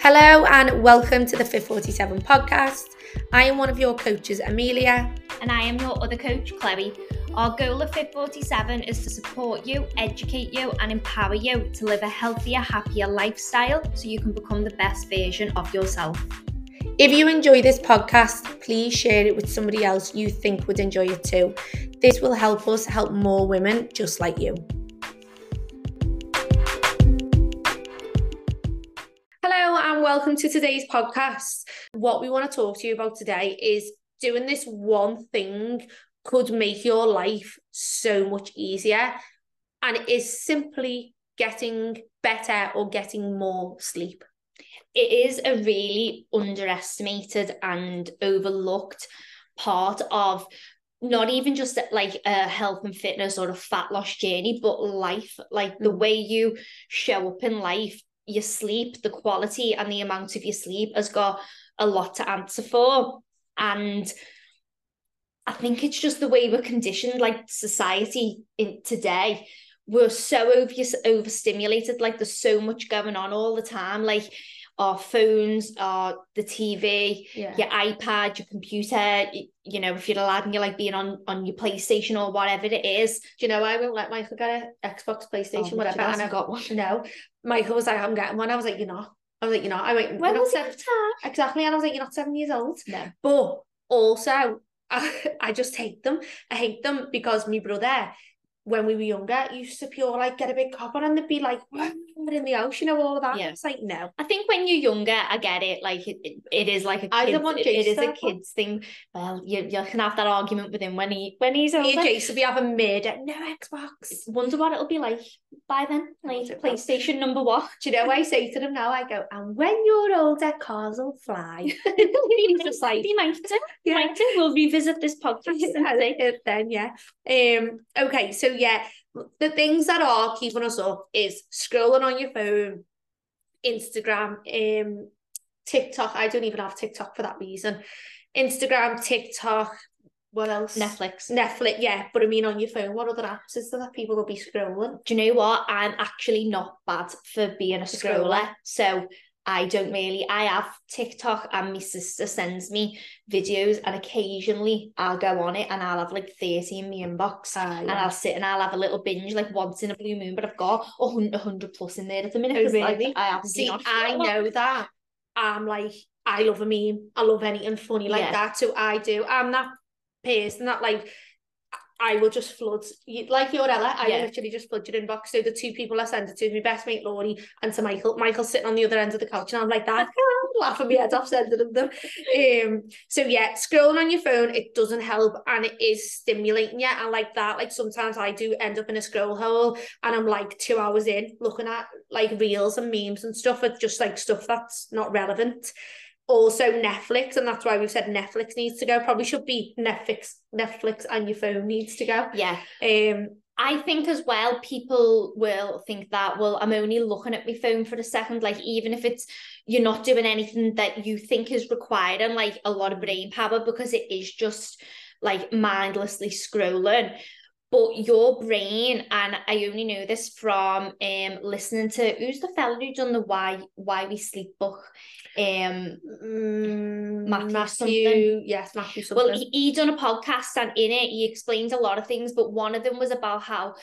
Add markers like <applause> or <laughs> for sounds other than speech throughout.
Hello and welcome to the Fit 47 podcast. I am one of your coaches, Amelia. And I am your other coach, Chloe. Our goal of Fit 47 is to support you, educate you, and empower you to live a healthier, happier lifestyle so you can become the best version of yourself. If you enjoy this podcast, please share it with somebody else you think would enjoy it too. This will help us help more women just like you. Welcome to today's podcast. What we want to talk to you about today is doing this one thing could make your life so much easier, and it is simply getting better or getting more sleep it is a really underestimated and overlooked part of not even just like a health and fitness or a fat loss journey, but life, like the way you show up in life, your sleep, the quality and the amount of your sleep has got a lot to answer for. And I think it's just the way we're conditioned, like society in today. We're so over overstimulated, like there's so much going on all the time. Like our phones, our the TV, yeah. your iPad, your computer. You, you, know, if you're a lad and you're like being on on your PlayStation or whatever it is. Do you know I won't let Michael get an Xbox, PlayStation, oh, whatever, and I got one. <laughs> No, Michael was like, I'm getting one. I was like, you're not. I was like, you're not. I went, when was seven, Exactly, and I was like, you're not seven years old. No, but also. <laughs> I, I just hate them. I hate them because my brother when we were younger, used to pure like get a big cop on and they'd be like, in the house, you know, all of that. Yeah. It's like no. I think when you're younger, I get it. Like it, it, it is like a kid. It, it is a kids thing. Well, you you can have that argument with him when he when he's older. Me Jason be having it. No Xbox. Wonder what it'll be like by then. Like PlayStation number one. Do you know what I say to them now? I go, and when you're older, cars will fly. <laughs> he's just like be mindful. Yeah. Mindful. We'll revisit this <laughs> podcast. and then yeah. Um. Okay. So yeah, the things that are keeping us up is scrolling on your phone, Instagram, um, TikTok. I don't even have TikTok for that reason. Instagram, TikTok, what else? Netflix. Netflix, yeah. But I mean, on your phone, what other apps is there that people will be scrolling? Do you know what? I'm actually not bad for being a scroller. scroller. So I don't really. I have TikTok and my sister sends me videos and occasionally I'll go on it and I'll have like 30 in my inbox uh, yeah. and I'll sit and I'll have a little binge like once in a blue moon, but I've got 100 plus in there at the minute. Oh, really? Like, I See, I know that. I'm like, I love a meme. I love anything funny like yeah. that. So I do. I'm that person that like I will just flood like your Ella. I yeah. literally just flood your inbox. So the two people I send it to, my best mate Laurie and to Michael. Michael's sitting on the other end of the couch, and I'm like that, laughing my head off sending them. Um, so yeah, scrolling on your phone it doesn't help, and it is stimulating you. And like that, like sometimes I do end up in a scroll hole, and I'm like two hours in looking at like reels and memes and stuff. It's just like stuff that's not relevant also Netflix, and that's why we've said Netflix needs to go. Probably should be Netflix, Netflix, and your phone needs to go. Yeah. Um, I think as well, people will think that, well, I'm only looking at my phone for a second. Like, even if it's you're not doing anything that you think is required and like a lot of brain power, because it is just like mindlessly scrolling. But your brain, and I only know this from um listening to who's the fellow who done the why why we sleep book um mm, Matthew, Matthew yes Matthew something. well he, he done a podcast and in it he explains a lot of things but one of them was about how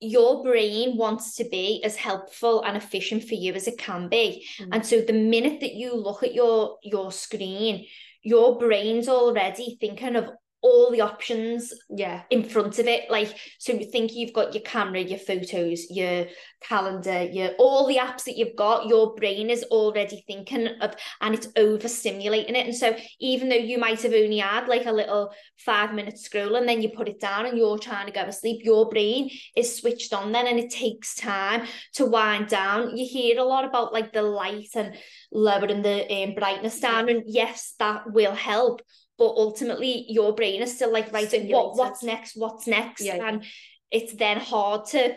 your brain wants to be as helpful and efficient for you as it can be mm. and so the minute that you look at your your screen your brain's already thinking of all the options yeah. in front of it. Like so you think you've got your camera your photos your calendar your all the apps that you've got your brain is already thinking of and it's overstimulating it. And so even though you might have only had like a little five minute scroll and then you put it down and you're trying to go to sleep your brain is switched on then and it takes time to wind down. You hear a lot about like the light and lowering the um, brightness down and yes that will help but ultimately your brain is still like right what what's next what's next yeah. and it's then hard to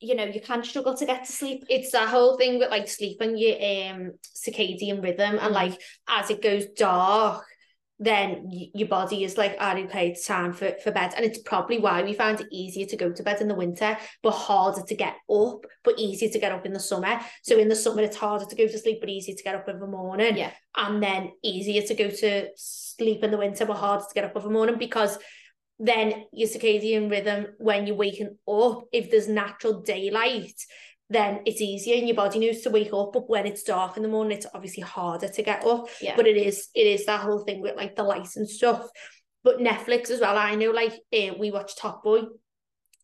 you know you can struggle to get to sleep it's that whole thing with like sleeping your um circadian rhythm and mm. like as it goes dark then your body is like, oh, okay, it's time for, for bed. And it's probably why we find it easier to go to bed in the winter, but harder to get up, but easier to get up in the summer. So in the summer, it's harder to go to sleep, but easier to get up in the morning. Yeah. And then easier to go to sleep in the winter, but harder to get up in the morning because then your circadian rhythm, when you're waking up, if there's natural daylight, then it's easier and your body knows to wake up. But when it's dark in the morning, it's obviously harder to get up. Yeah. But it is it is that whole thing with like the lights and stuff. But Netflix as well. I know like uh, we watched Top Boy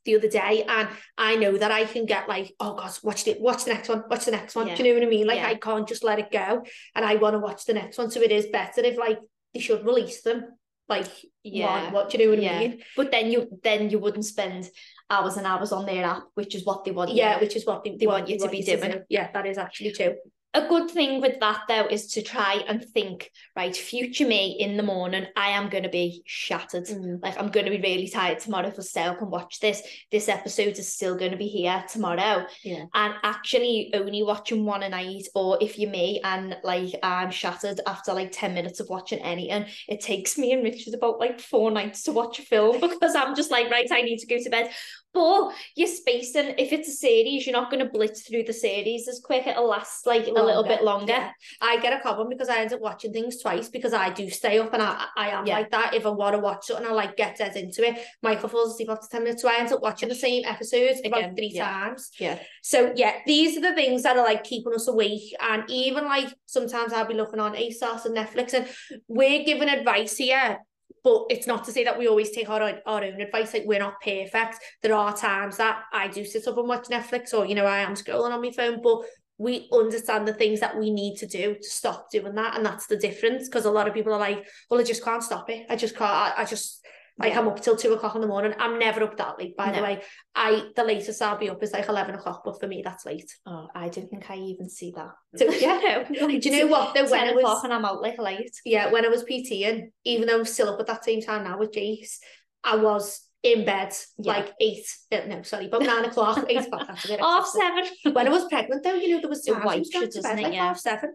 the other day and I know that I can get like, oh God, watch it, watch the next one, watch the next one. Yeah. Do you know what I mean? Like Yeah. I can't just let it go and I want to watch the next one. So it is better if like they should release them. Like Yeah. one, what do you know what Yeah. I mean? But then you then you wouldn't spend hours and hours on their app, which is what they want. Yeah, you- which is what they, They want you to be doing. do. Yeah, that is actually true. A good thing with that though is to try and think, right, future me in the morning, I am going to be shattered. Mm. Like I'm going to be really tired tomorrow if I stay up and watch this. This episode is still going to be here tomorrow. Yeah. And actually only watching one a night, or if you're me and like I'm shattered after like 10 minutes of watching anything, it takes me and Richard about like four nights to watch a film <laughs> because I'm just like, right, I need to go to bed. But you're spacing, if it's a series, you're not going to blitz through the series as quick. It'll last like a little bit longer. Yeah. I get a problem because I end up watching things twice because I do stay up and I, I am Yeah. like that. If I want to watch something, and I like get dead into it. Michael falls asleep after 10 minutes, so I end up watching the same episodes Again, about three yeah. times. Yeah. So yeah, these are the things that are like keeping us awake. And even like sometimes I'll be looking on ASOS and Netflix and we're giving advice here. But it's not to say that we always take our own, our own advice. Like we're not perfect. There are times that I do sit up and watch Netflix, or you know I am scrolling on my phone. But we understand the things that we need to do to stop doing that, and that's the difference. Because a lot of people are like, "Well, I just can't stop it. I just can't. I, I just like Yeah. I'm up till two o'clock in the morning. I'm never up that late. By the way, I the latest I'll be up is like eleven o'clock, but for me that's late. Oh, I don't think I even see that. <laughs> So yeah, No. <laughs> do you know what? Though when it o'clock was and I'm out like late. yeah, when I was PTing, even though I'm still up at that same time now with Jace, I was in bed Yeah. like eight. uh, No, sorry, about nine o'clock, eight o'clock. That's a bit <laughs> Half seven. When I was pregnant, though, you know, there was It times I was wipes you, doesn't bed it? like Yeah. half seven.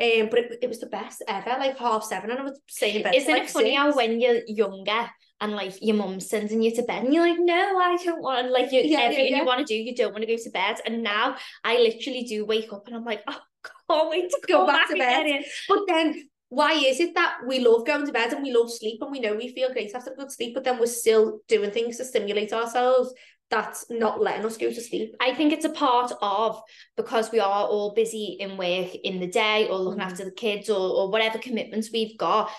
Um, but it, it was the best ever, like half seven, and I was staying in bed. Isn't like it funny how when you're younger and like your mum's sending you to bed and you're like, no, I don't want like you Yeah, yeah, everything yeah. you want to do, you don't want to go to bed. And now I literally do wake up and I'm like, oh, <laughs> can't wait to Go go, back back, to bed. But then, why is it that we love going to bed and we love sleep and we know we feel great after a good sleep, but then we're still doing things to stimulate ourselves? That's not letting us go to sleep. I think it's a part of because we are all busy in work in the day or looking Mhm. after the kids or, or whatever commitments we've got.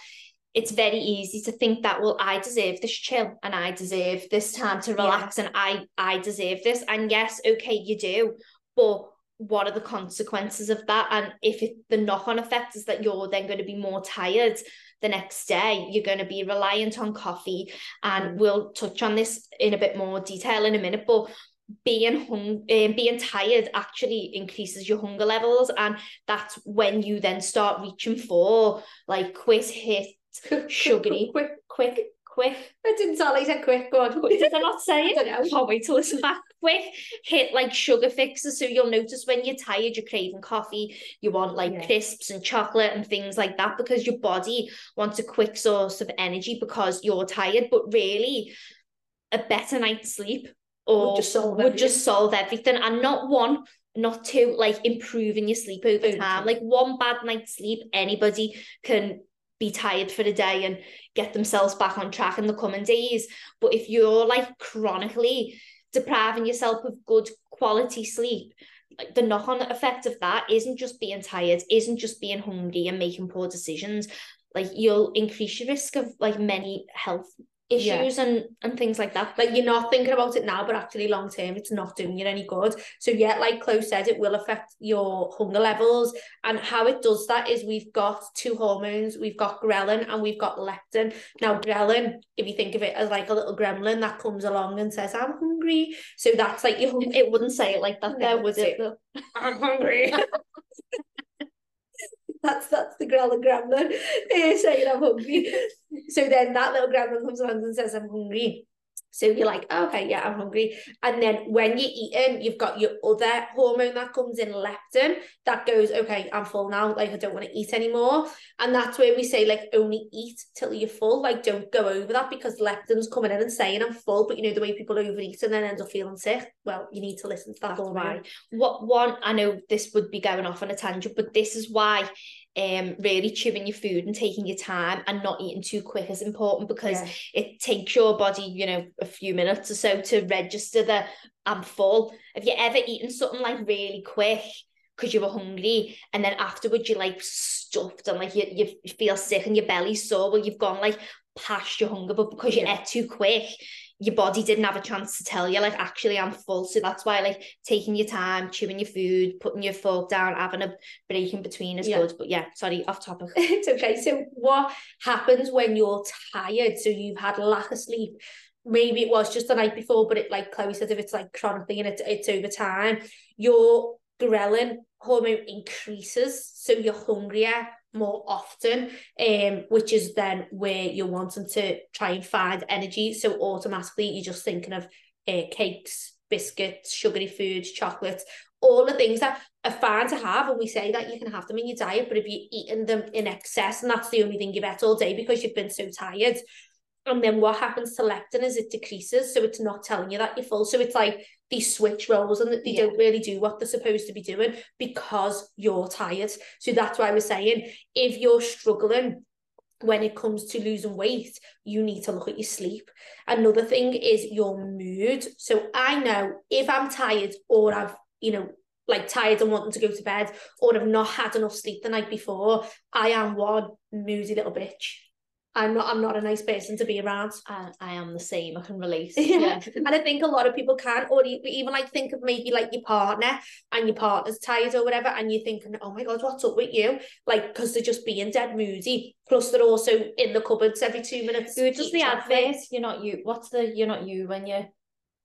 It's very easy to think that well I deserve this chill and I deserve this time to relax and I I deserve this. And yes okay you do. But what are the consequences of that? And if it, the knock-on effect is that you're then going to be more tired the next day you're going to be reliant on coffee. And we'll touch on this in a bit more detail in a minute but being hung um, being tired actually increases your hunger levels. And that's when you then start reaching for like quick hit sugary <laughs> Quick. quick quick It didn't sound like I said quick. Go on. did I not say it? <laughs> I don't know. Can't wait to listen back. Quick hit like sugar fixes. So you'll notice when you're tired, you're craving coffee, you want like Yeah. crisps and chocolate and things like that because your body wants a quick source of energy because you're tired. But really, a better night's sleep or Would just solve would just solve everything. And not one, not two, like improving your sleep over time. Like one bad night's sleep, anybody can be tired for the day and get themselves back on track in the coming days. But if you're like chronically depriving yourself of good quality sleep, like the knock-on effect of that isn't just being tired, isn't just being hungry and making poor decisions. Like you'll increase your risk of like many health Yeah. issues and and things like that. Like you're not thinking about it now, but actually long term, it's not doing you any good. So yeah, like Chloe said, it will affect your hunger levels. And how it does that is we've got two hormones. We've got ghrelin and we've got leptin. Now ghrelin, if you think of it as like a little gremlin that comes along and says, "I'm hungry," so that's like hunger. It wouldn't say it like that No, though, would it? I'm hungry. <laughs> <laughs> that's that's the ghrelin gremlin <laughs> eh, saying I'm hungry. So then that little gremlin comes along and says I'm hungry. So you're like, oh, okay, yeah, I'm hungry. And then when you're eating, you've got your other hormone that comes in, leptin, that goes, okay, I'm full now. Like, I don't want to eat anymore. And that's where we say, like, only eat till you're full. Like, don't go over that because leptin's coming in and saying I'm full. But you know, the way people overeat and then end up feeling sick, well, you need to listen to that. That's why. What one, I know this would be going off on a tangent, but this is why um really chewing your food and taking your time and not eating too quick is important because yeah. it takes your body you know a few minutes or so to register that I'm full have you ever eaten something like really quick because you were hungry and then afterwards you're like stuffed and like you, you feel sick and your belly's sore well you've gone like past your hunger but because you yeah. ate too quick your body didn't have a chance to tell you like actually I'm full. So that's why like taking your time chewing your food putting your fork down having a break in between is yeah. good. But yeah sorry off topic. <laughs> It's okay. So what happens when you're tired? So you've had lack of sleep. Maybe it was just the night before but it like Chloe said if it's like chronic thing and it, it's over time your ghrelin hormone increases. So you're hungrier more often, um, which is then where you're wanting to try and find energy. So automatically you're just thinking of uh, cakes, biscuits, sugary foods, chocolates, all the things that are fine to have. And we say that you can have them in your diet, but if you're eating them in excess and that's the only thing you've ate all day because you've been so tired, and then what happens to leptin is it decreases, so it's not telling you that you're full. So it's like these switch roles and that they yeah. don't really do what they're supposed to be doing because you're tired. So that's why we're saying if you're struggling when it comes to losing weight, you need to look at your sleep. Another thing is your mood. So I know if I'm tired or I've, you know, like tired and wanting to go to bed or I've not had enough sleep the night before, I am one moody little bitch. I'm not I'm not a nice person to be around. I, I am the same. I can relate. <laughs> Yeah. yeah. and I think a lot of people can, or even like think of maybe like your partner and your partner's tired or whatever, and you're thinking, oh my god, what's up with you? Like because they're just being dead moody. Plus they're also in the cupboards every two minutes. Who does the advert? You're not you. What's the you're not you when you're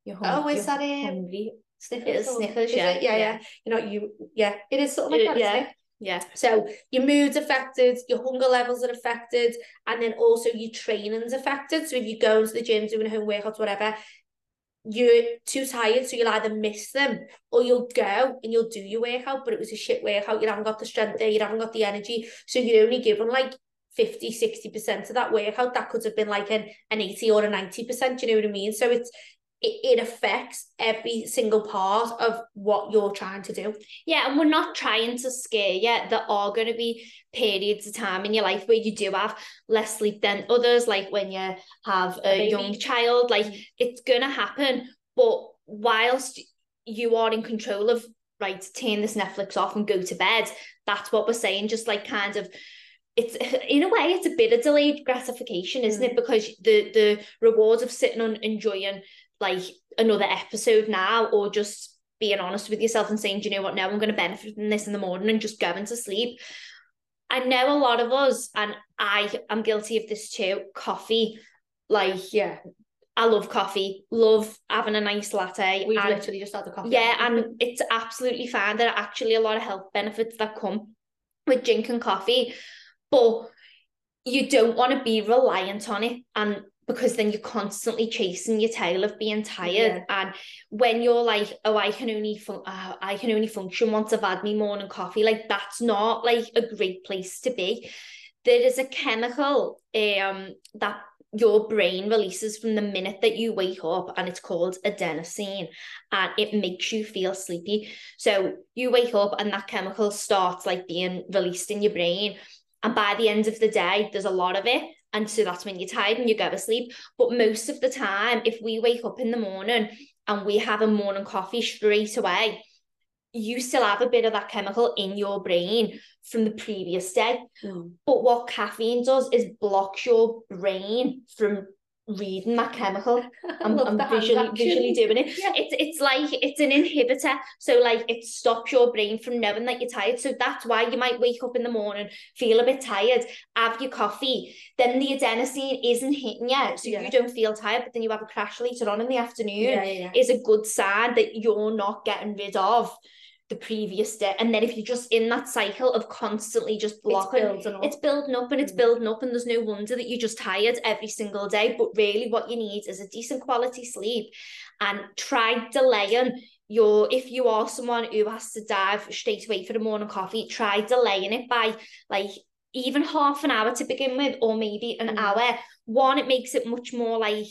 you're hungry. Oh, is that it? Hungry. Snickers. Snickers, yeah. yeah. Yeah, yeah. You're not you. Yeah, it is sort of like that. Yeah. Yeah. So your mood's affected, your hunger levels are affected, and then also your training's affected. So if you go into the gym doing home workouts, whatever, you're too tired, so you'll either miss them or you'll go and you'll do your workout, but it was a shit workout. You haven't got the strength there, you haven't got the energy. So you're only given like 50, 60% of that workout. That could have been like an, an 80 or a 90%, you know what I mean? So it's it, it affects every single part of what you're trying to do. Yeah, and we're not trying to scare you. There are going to be periods of time in your life where you do have less sleep than others, like when you have a, a young child, like mm. it's going to happen. But whilst you are in control of, right, turn this Netflix off and go to bed, that's what we're saying, just like kind of it's <laughs> in a way it's a bit of delayed gratification isn't mm. it because the the rewards of sitting and enjoying like another episode now or just being honest with yourself and saying, do you know what, now I'm going to benefit from this in the morning and just going to sleep. I know a lot of us, and I am guilty of this too, coffee, like, yeah, I love coffee, love having a nice latte. We've and, literally just had the coffee. Yeah, and it's absolutely fine. There are actually a lot of health benefits that come with drinking coffee, but you don't want to be reliant on it. And because then you're constantly chasing your tail of being tired. Yeah. and when you're like oh i can only fun- uh, i can only function once i've had my morning coffee like that's not like a great place to be. There is a chemical um that your brain releases from the minute that you wake up and it's called adenosine and it makes you feel sleepy. So you wake up and that chemical starts like being released in your brain and by the end of the day there's a lot of it and so that's when you're tired and you go to sleep. But most of the time, if we wake up in the morning and we have a morning coffee straight away, you still have a bit of that chemical in your brain from the previous day. Mm. But what caffeine does is blocks your brain from reading that chemical. <laughs> I'm, I'm visually visually doing it. Yeah. It's it's like it's an inhibitor. So like it stops your brain from knowing that you're tired. So that's why you might wake up in the morning, feel a bit tired, have your coffee, then the adenosine isn't hitting you. So yeah. you don't feel tired, but then you have a crash later on in the afternoon. Yeah, yeah, Is a good sign that you're not getting rid of the previous day. And then if you're just in that cycle of constantly just blocking, it's building up. it's building up and it's Mm. building up, and there's no wonder that you're just tired every single day. But really, what you need is a decent quality sleep and try delaying your if you are someone who has to dive straight away for the morning coffee, try delaying it by like even half an hour to begin with, or maybe an Mm. hour. One, it makes it much more like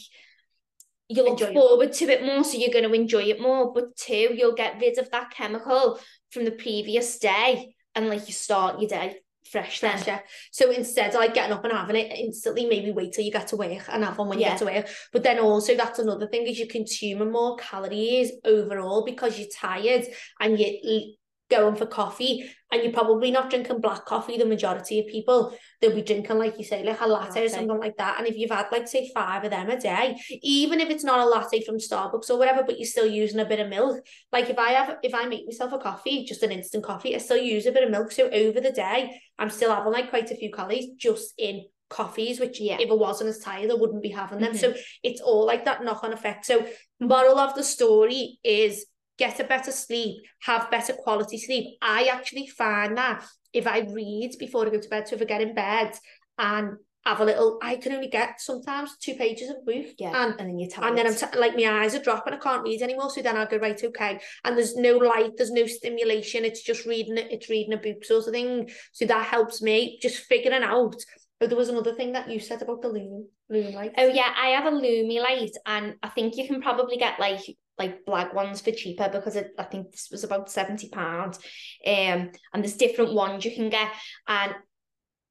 you look Enjoyable. forward to it more, so you're going to enjoy it more. But two, you'll get rid of that chemical from the previous day, and like you start your day fresh then. Fresh, yeah. So instead of like getting up and having it instantly, maybe wait till you get to work and have one when you get to work. But then also that's another thing is you consume more calories overall because you're tired and you're l- going for coffee and you're probably not drinking black coffee. The majority of people they'll be drinking like you say like a latte, Latte. or something like that. And if you've had like say five of them a day, even if it's not a latte from Starbucks or whatever, but you're still using a bit of milk. Like if I have if I make myself a coffee, just an instant coffee, I still use a bit of milk. So over the day, I'm still having like quite a few calories just in coffees, which Yeah. if I wasn't as tired, I wouldn't be having them. Mhm. So it's all like that knock-on effect. So moral of the story is get a better sleep, have better quality sleep. I actually find that if I read before I go to bed, so if I get in bed and have a little, I can only get sometimes two pages of a book. Yeah, And and then you're tired. and then I'm t- like my eyes are dropping. I can't read anymore. So then I'll go right, okay. And there's no light, there's no stimulation. It's just reading it. It's reading a book sort of thing. So that helps me just figuring out. Oh, there was another thing that you said about the loom, loom light. Oh yeah, I have a Lumie light, and I think you can probably get like like black ones for cheaper because it, I think this was about seventy pounds. Um, and there's different ones you can get, and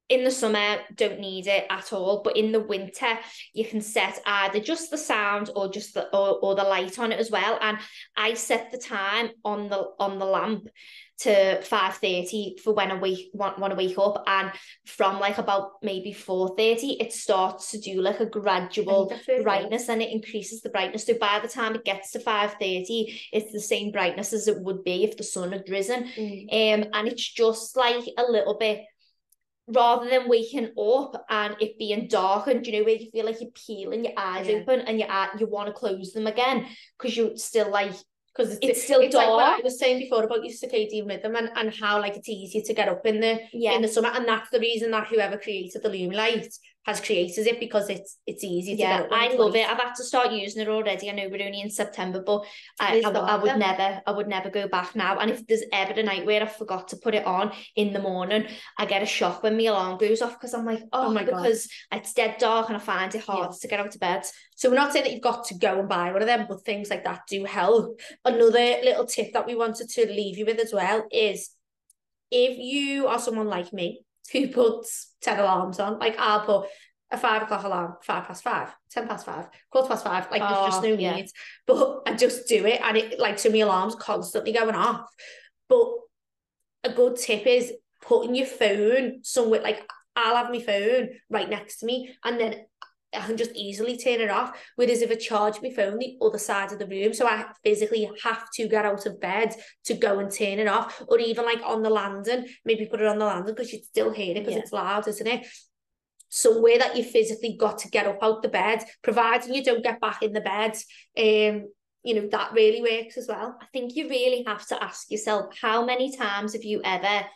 in the summer don't need it at all, but in the winter you can set either just the sound or just the or, or the light on it as well. And I set the time on the on the lamp to 5.30 for when I wake want, want to wake up and from like about maybe 4.30 it starts to do like a gradual brightness and it increases the brightness so by the time it gets to 5.30 it's the same brightness as it would be if the sun had risen Mm. um and it's just like a little bit rather than waking up and it being dark and you know where you feel like you're peeling your eyes Yeah. open and you eye- you want to close them again because you're still like Because it's, it's still it's like what I was saying before about your circadian rhythm and, and how like it's easier to get up in the yeah. in the summer. And that's the reason that whoever created the loom light has created it because it's it's easy to yeah I love it. I've had to start using it already. I know we're only in September but I, I, I would never I would never go back now. And if there's ever a night where I forgot to put it on in the morning I get a shock when my alarm goes off because I'm like oh, Oh my God. because it's dead dark and I find it hard to get out of bed. So we're not saying that you've got to go and buy one of them, but things like that do help. Another little tip that we wanted to leave you with as well is if you are someone like me who puts 10 alarms on, like I'll put a five o'clock alarm, five past five, 10 past five, quarter past five, like there's just Oh, no yeah. need. But I just do it and it like so my alarm's constantly going off. But a good tip is putting your phone somewhere like I'll have my phone right next to me and then I can just easily turn it off. Whereas if I charge my phone the other side of the room, so I physically have to get out of bed to go and turn it off, or even like on the landing, maybe put it on the landing because you'd still hear it because Yeah. it's loud, isn't it? Somewhere that you physically got to get up out the bed, providing you don't get back in the bed. Um, you know, that really works as well. I think you really have to ask yourself how many times have you ever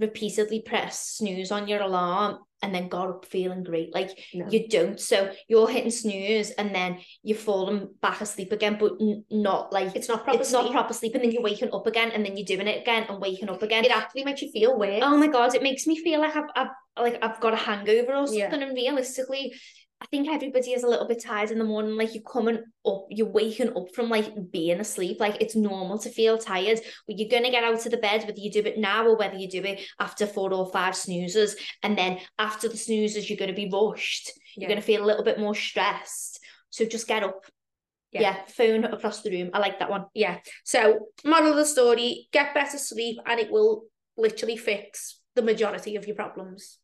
repeatedly press snooze on your alarm and then got up feeling great? Like No. you don't. So you're hitting snooze and then you're falling back asleep again, but n- not like It's not proper it's not proper sleep, and then you're mm-hmm. waking up again, and then you're doing it again and waking up again. It actually makes you feel weird. Oh my god, it makes me feel like I've, I've like I've got a hangover or something. Yeah. And realistically, I think everybody is a little bit tired in the morning. Like you're coming up, you're waking up from like being asleep. Like it's normal to feel tired, but you're gonna get out of the bed whether you do it now or whether you do it after four or five snoozes. And then after the snoozes, you're gonna be rushed. You're gonna feel a little bit more stressed. So just get up. Yeah. Yeah. phone across the room. I like that one. yeah. So, of the story: get better sleep, and it will literally fix the majority of your problems.